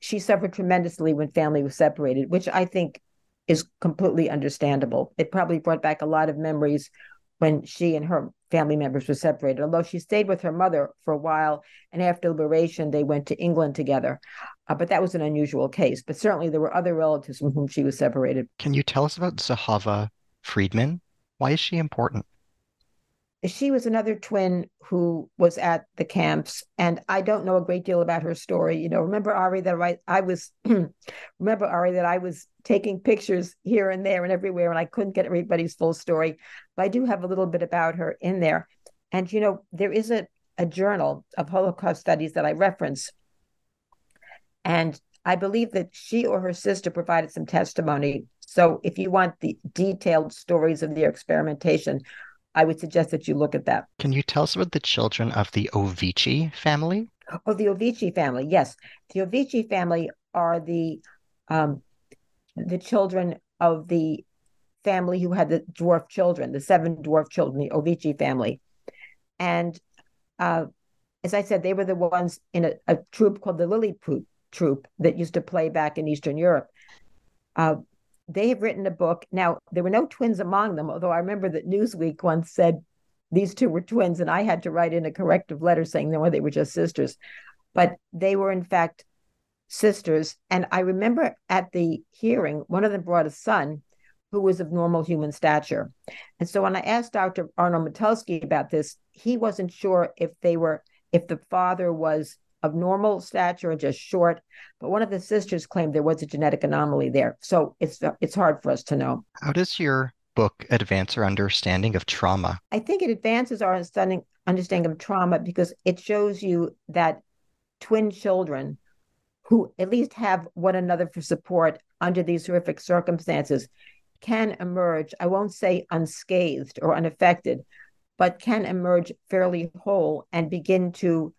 She suffered tremendously when family was separated, which I think is completely understandable. It probably brought back a lot of memories when she and her family members were separated. Although she stayed with her mother for a while, and after liberation, they went to England together. Uh, but that was an unusual case. But certainly, there were other relatives from whom she was separated. Can you tell us about Zahava Friedman? Why is she important? she was another twin who was at the camps and i don't know a great deal about her story you know remember ari that i, I was <clears throat> remember ari that i was taking pictures here and there and everywhere and i couldn't get everybody's full story but i do have a little bit about her in there and you know there is a, a journal of holocaust studies that i reference and i believe that she or her sister provided some testimony so if you want the detailed stories of their experimentation I would suggest that you look at that. Can you tell us about the children of the Ovici family? Oh, the Ovici family. Yes, the Ovici family are the um, the children of the family who had the dwarf children, the seven dwarf children, the Ovici family, and uh, as I said, they were the ones in a, a troupe called the Lilliput troupe that used to play back in Eastern Europe. Uh, they have written a book. Now, there were no twins among them, although I remember that Newsweek once said these two were twins, and I had to write in a corrective letter saying no, they were just sisters. But they were, in fact, sisters. And I remember at the hearing, one of them brought a son who was of normal human stature. And so when I asked Dr. Arnold Motulsky about this, he wasn't sure if they were, if the father was of normal stature and just short. But one of the sisters claimed there was a genetic anomaly there. So it's it's hard for us to know. How does your book advance our understanding of trauma? I think it advances our understanding understanding of trauma because it shows you that twin children who at least have one another for support under these horrific circumstances can emerge, I won't say unscathed or unaffected, but can emerge fairly whole and begin to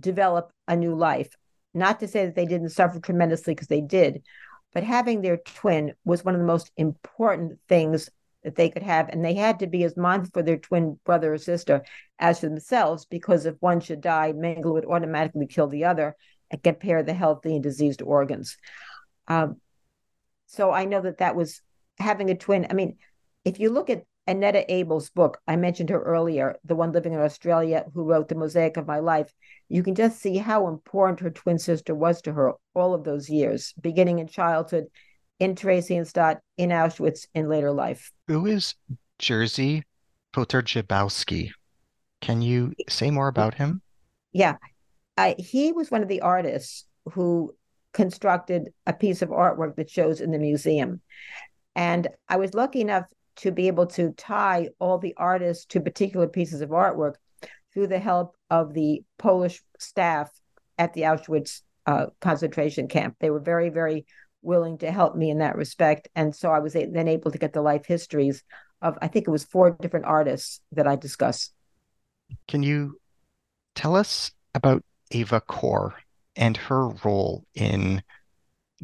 develop a new life. Not to say that they didn't suffer tremendously because they did, but having their twin was one of the most important things that they could have. And they had to be as mindful for their twin brother or sister as for themselves, because if one should die, Mengele would automatically kill the other and compare the healthy and diseased organs. Um, so I know that that was having a twin. I mean, if you look at Annetta Able's book, I mentioned her earlier, the one living in Australia who wrote The Mosaic of My Life, you can just see how important her twin sister was to her all of those years, beginning in childhood, in Theresienstadt, in Auschwitz, in later life. Who is Jerzy Poterjebowski? Can you say more about him? Yeah. I, he was one of the artists who constructed a piece of artwork that shows in the museum. And I was lucky enough to be able to tie all the artists to particular pieces of artwork through the help of the Polish staff at the Auschwitz uh, concentration camp. They were very, very willing to help me in that respect. And so I was then able to get the life histories of, I think it was four different artists that I discuss. Can you tell us about Eva Kor and her role in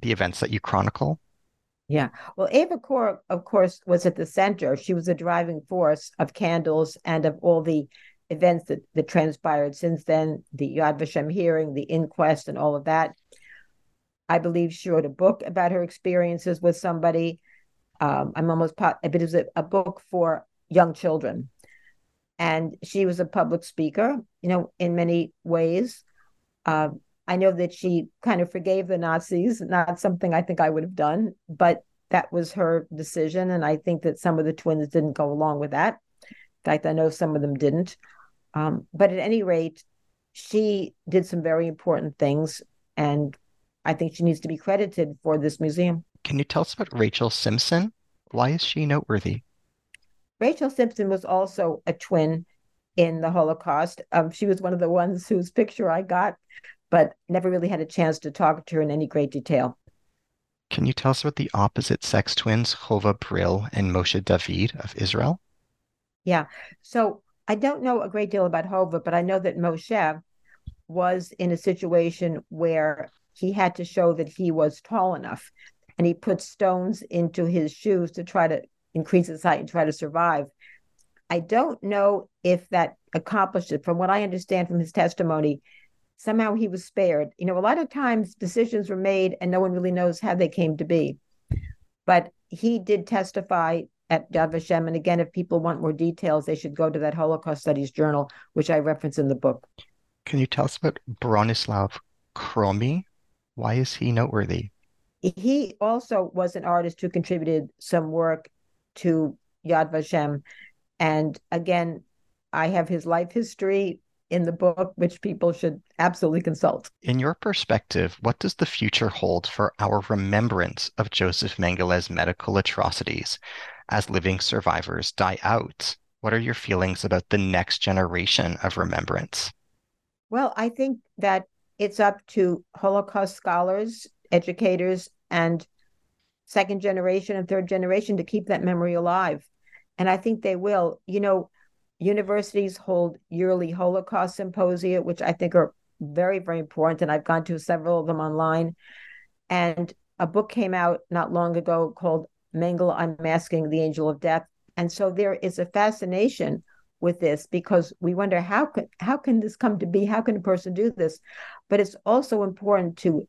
the events that you chronicle? Yeah. Well, Eva Kor, of course, was at the center. She was a driving force of candles and of all the events that, that transpired since then, the Yad Vashem hearing, the inquest, and all of that. I believe she wrote a book about her experiences with somebody. Um, I'm almost, but it was a, a book for young children. And she was a public speaker, you know, in many ways. Uh, I know that she kind of forgave the Nazis, not something I think I would have done, but that was her decision. And I think that some of the twins didn't go along with that. In fact, I know some of them didn't. Um, but at any rate, she did some very important things. And I think she needs to be credited for this museum. Can you tell us about Rachel Simpson? Why is she noteworthy? Rachel Simpson was also a twin in the Holocaust. Um, she was one of the ones whose picture I got, but never really had a chance to talk to her in any great detail. Can you tell us about the opposite sex twins, Hova Brill and Moshe David of Israel? Yeah. So I don't know a great deal about Hova, but I know that Moshe was in a situation where he had to show that he was tall enough and he put stones into his shoes to try to increase his height and try to survive. I don't know if that accomplished it. From what I understand from his testimony, somehow he was spared. You know, a lot of times decisions were made and no one really knows how they came to be. But he did testify at Yad Vashem. And again, if people want more details, they should go to that Holocaust Studies journal, which I reference in the book. Can you tell us about Bronislaw Kromi? Why is he noteworthy? He also was an artist who contributed some work to Yad Vashem. And again, I have his life history in the book, which people should absolutely consult. In your perspective, what does the future hold for our remembrance of Joseph Mengele's medical atrocities as living survivors die out? What are your feelings about the next generation of remembrance? Well, I think that it's up to Holocaust scholars, educators, and second generation and third generation to keep that memory alive. And I think they will. You know, universities hold yearly Holocaust symposia, which I think are very, very important. And I've gone to several of them online. And a book came out not long ago called Mengele Unmasking the Angel of Death. And so there is a fascination with this because we wonder how can how can this come to be? How can a person do this? But it's also important to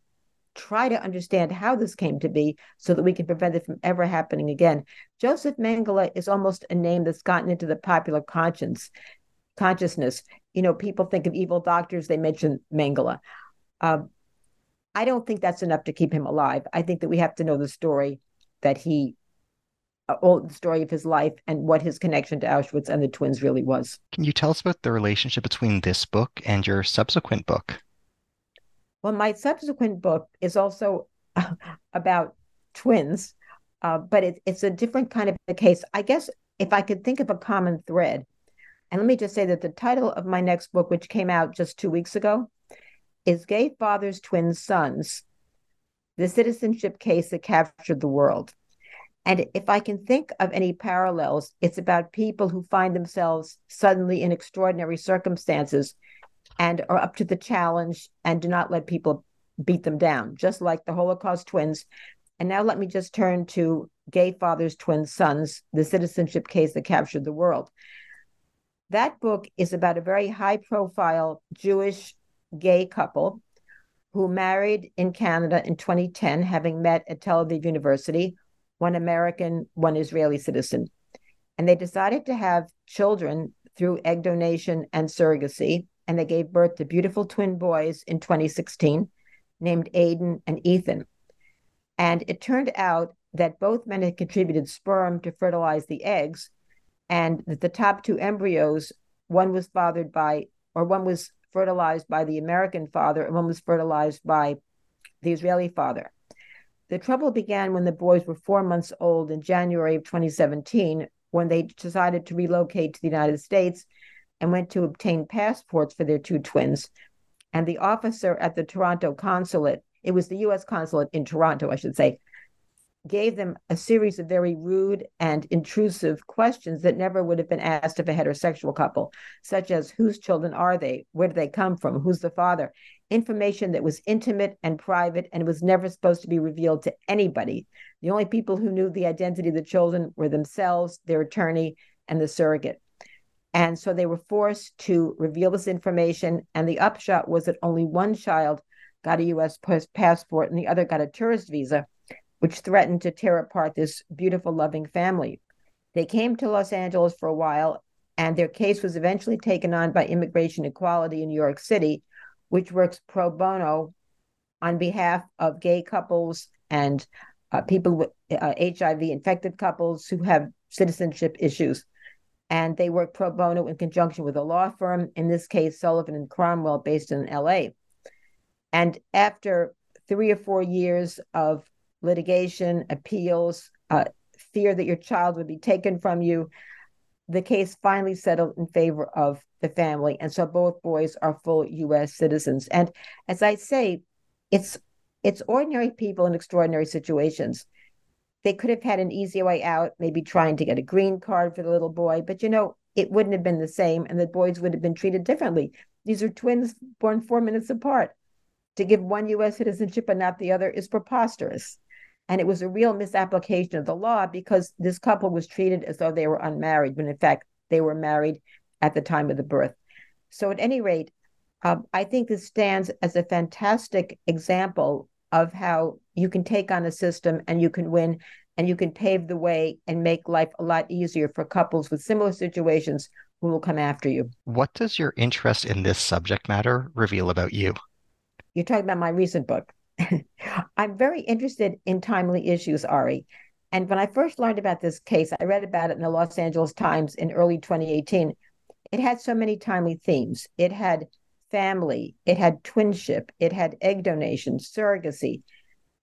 try to understand how this came to be so that we can prevent it from ever happening again. Joseph Mengele is almost a name that's gotten into the popular conscience consciousness. You know, people think of evil doctors, they mention Mengele. Um, I don't think that's enough to keep him alive. I think that we have to know the story that he uh, all the story of his life and what his connection to Auschwitz and the twins really was. Can you tell us about the relationship between this book and your subsequent book? Well, my subsequent book is also <laughs> about twins, uh, but it, it's a different kind of a case. I guess if I could think of a common thread, and let me just say that the title of my next book, which came out just two weeks ago, is Gay Fathers, Twin Sons The Citizenship Case That Captured the World. And if I can think of any parallels, it's about people who find themselves suddenly in extraordinary circumstances and are up to the challenge and do not let people beat them down, just like the Holocaust twins. And now let me just turn to Gay Fathers, Twin Sons, the citizenship case that captured the world. That book is about a very high profile Jewish gay couple who married in Canada in 2010, having met at Tel Aviv University one American, one Israeli citizen. And they decided to have children through egg donation and surrogacy. And they gave birth to beautiful twin boys in 2016 named Aiden and Ethan. And it turned out that both men had contributed sperm to fertilize the eggs, and that the top two embryos, one was fathered by, or one was fertilized by the American father, and one was fertilized by the Israeli father. The trouble began when the boys were four months old in January of 2017, when they decided to relocate to the United States and went to obtain passports for their two twins. And the officer at the Toronto consulate, it was the US consulate in Toronto, I should say, gave them a series of very rude and intrusive questions that never would have been asked of a heterosexual couple, such as whose children are they? Where do they come from? Who's the father? Information that was intimate and private and was never supposed to be revealed to anybody. The only people who knew the identity of the children were themselves, their attorney, and the surrogate. And so they were forced to reveal this information. And the upshot was that only one child got a US passport and the other got a tourist visa which threatened to tear apart this beautiful, loving family. They came to Los Angeles for a while, and their case was eventually taken on by Immigration Equality in New York City, which works pro bono on behalf of gay couples and uh, people with uh, HIV infected couples who have citizenship issues. And they work pro bono in conjunction with a law firm, in this case, Sullivan and Cromwell, based in LA. And after three or four years of litigation, appeals, uh, fear that your child would be taken from you, the case finally settled in favor of the family. And so both boys are full US citizens. And as I say, it's it's ordinary people in extraordinary situations. They could have had an easy way out, maybe trying to get a green card for the little boy, but you know, it wouldn't have been the same, and the boys would have been treated differently. These are twins born four minutes apart. To give one US citizenship and not the other is preposterous. And it was a real misapplication of the law because this couple was treated as though they were unmarried, when in fact they were married at the time of the birth. So, at any rate, um, I think this stands as a fantastic example of how you can take on a system and you can win and you can pave the way and make life a lot easier for couples with similar situations who will come after you. What does your interest in this subject matter reveal about you? You're talking about my recent book. <laughs> I'm very interested in timely issues, Ari. And when I first learned about this case, I read about it in the Los Angeles Times in early 2018. It had so many timely themes. It had family, it had twinship, it had egg donation, surrogacy,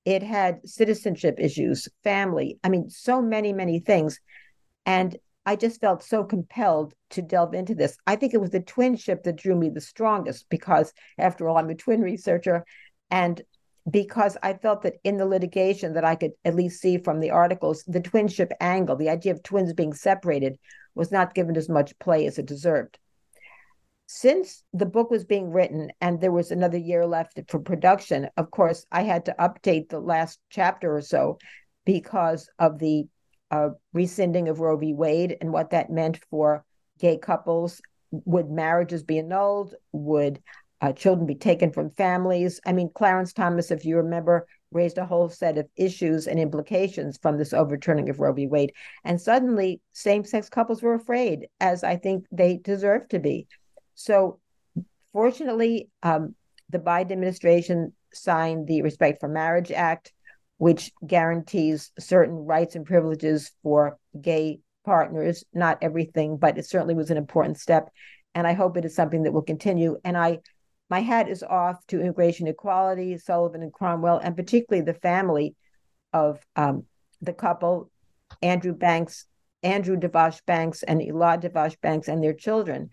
it had citizenship issues, family. I mean, so many, many things. And I just felt so compelled to delve into this. I think it was the twinship that drew me the strongest because, after all, I'm a twin researcher. And because I felt that in the litigation that I could at least see from the articles, the twinship angle, the idea of twins being separated, was not given as much play as it deserved since the book was being written and there was another year left for production, of course, I had to update the last chapter or so because of the uh, rescinding of Roe v. Wade and what that meant for gay couples. Would marriages be annulled? Would uh, children be taken from families? I mean, Clarence Thomas, if you remember, raised a whole set of issues and implications from this overturning of Roe v. Wade. And suddenly, same sex couples were afraid, as I think they deserve to be. So, fortunately, um, the Biden administration signed the Respect for Marriage Act, which guarantees certain rights and privileges for gay partners. Not everything, but it certainly was an important step. And I hope it is something that will continue. And I, my hat is off to immigration equality, Sullivan and Cromwell, and particularly the family of um, the couple, Andrew Banks, Andrew Dvash Banks, and Elad Dvash Banks, and their children.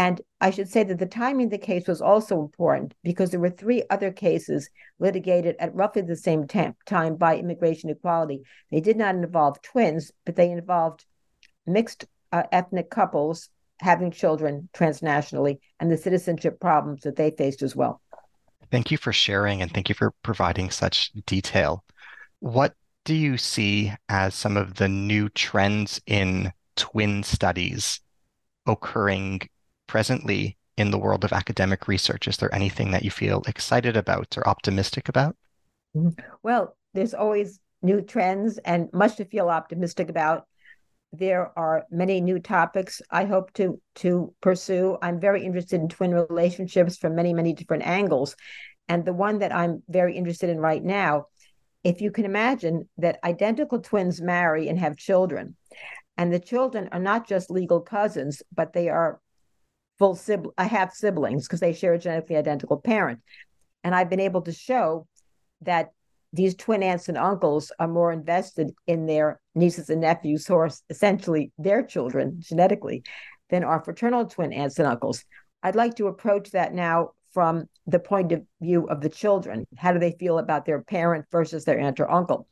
And I should say that the timing of the case was also important because there were three other cases litigated at roughly the same time by immigration equality. They did not involve twins, but they involved mixed uh, ethnic couples having children transnationally and the citizenship problems that they faced as well. Thank you for sharing and thank you for providing such detail. What do you see as some of the new trends in twin studies occurring presently in the world of academic research? Is there anything that you feel excited about or optimistic about? Mm-hmm. Well, there's always new trends and much to feel optimistic about. There are many new topics I hope to to pursue. I'm very interested in twin relationships from many many different angles, and the one that I'm very interested in right now, if you can imagine that identical twins marry and have children, and the children are not just legal cousins, but they are full sibling, I have siblings because they share a genetically identical parent. And I've been able to show that these twin aunts and uncles are more invested in their nieces and nephews, who are essentially their children genetically, than our fraternal twin aunts and uncles. I'd like to approach that now from the point of view of the children. How do they feel about their parent versus their aunt or uncle?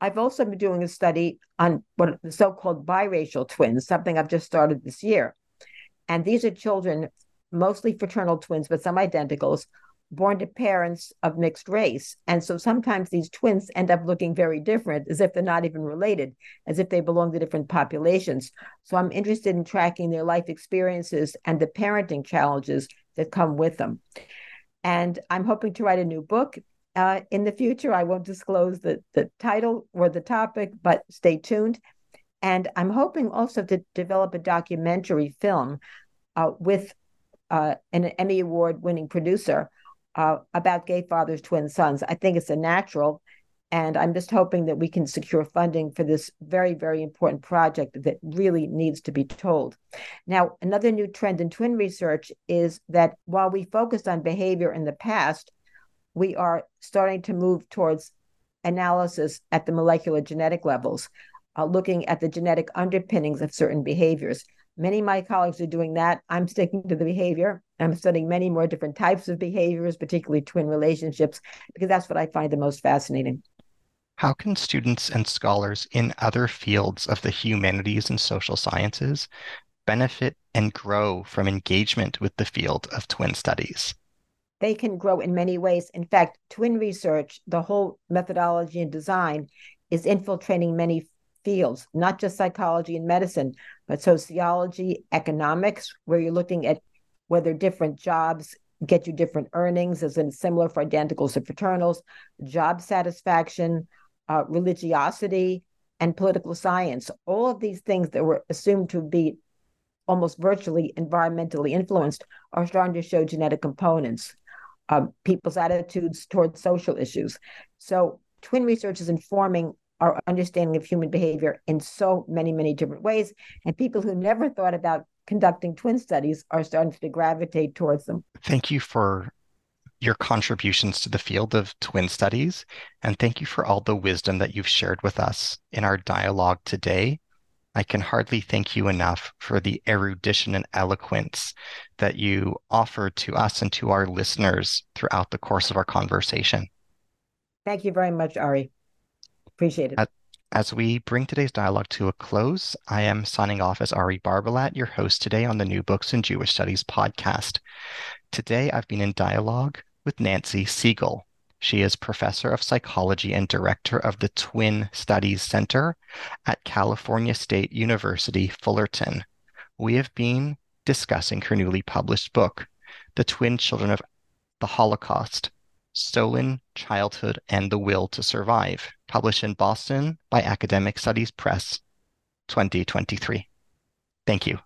I've also been doing a study on what the so-called biracial twins, something I've just started this year. And these are children, mostly fraternal twins, but some identicals, born to parents of mixed race. And so sometimes these twins end up looking very different, as if they're not even related, as if they belong to different populations. So I'm interested in tracking their life experiences and the parenting challenges that come with them. And I'm hoping to write a new book uh, in the future. I won't disclose the, the title or the topic, but stay tuned. And I'm hoping also to develop a documentary film uh, with uh, an Emmy Award winning producer uh, about gay fathers, twin sons. I think it's a natural And I'm just hoping that we can secure funding for this very, very important project that really needs to be told. Now, another new trend in twin research is that while we focused on behavior in the past, we are starting to move towards analysis at the molecular genetic levels, uh, looking at the genetic underpinnings of certain behaviors. Many of my colleagues are doing that. I'm sticking to the behavior. I'm studying many more different types of behaviors, particularly twin relationships, because that's what I find the most fascinating. How can students and scholars in other fields of the humanities and social sciences benefit and grow from engagement with the field of twin studies? They can grow in many ways. In fact, twin research, the whole methodology and design, is infiltrating many fields, not just psychology and medicine, but sociology, economics, where you're looking at whether different jobs get you different earnings, as in similar for identicals and fraternals, job satisfaction, uh, religiosity, and political science. All of these things that were assumed to be almost virtually environmentally influenced are starting to show genetic components. Um, people's attitudes towards social issues. So, twin research is informing our understanding of human behavior in so many, many different ways. And people who never thought about conducting twin studies are starting to gravitate towards them. Thank you for your contributions to the field of twin studies. And thank you for all the wisdom that you've shared with us in our dialogue today. I can hardly thank you enough for the erudition and eloquence that you offer to us and to our listeners throughout the course of our conversation. Thank you very much, Ari. Appreciate it. As we bring today's dialogue to a close, I am signing off as Ari Barbalat, your host today on the New Books in Jewish Studies podcast. Today, I've been in dialogue with Nancy Segal. She is professor of psychology and director of the Twin Studies Center at California State University, Fullerton. We have been discussing her newly published book, The Twin Children of the Holocaust Stolen Childhood and the Will to Survive, published in Boston by Academic Studies Press 2023. Thank you.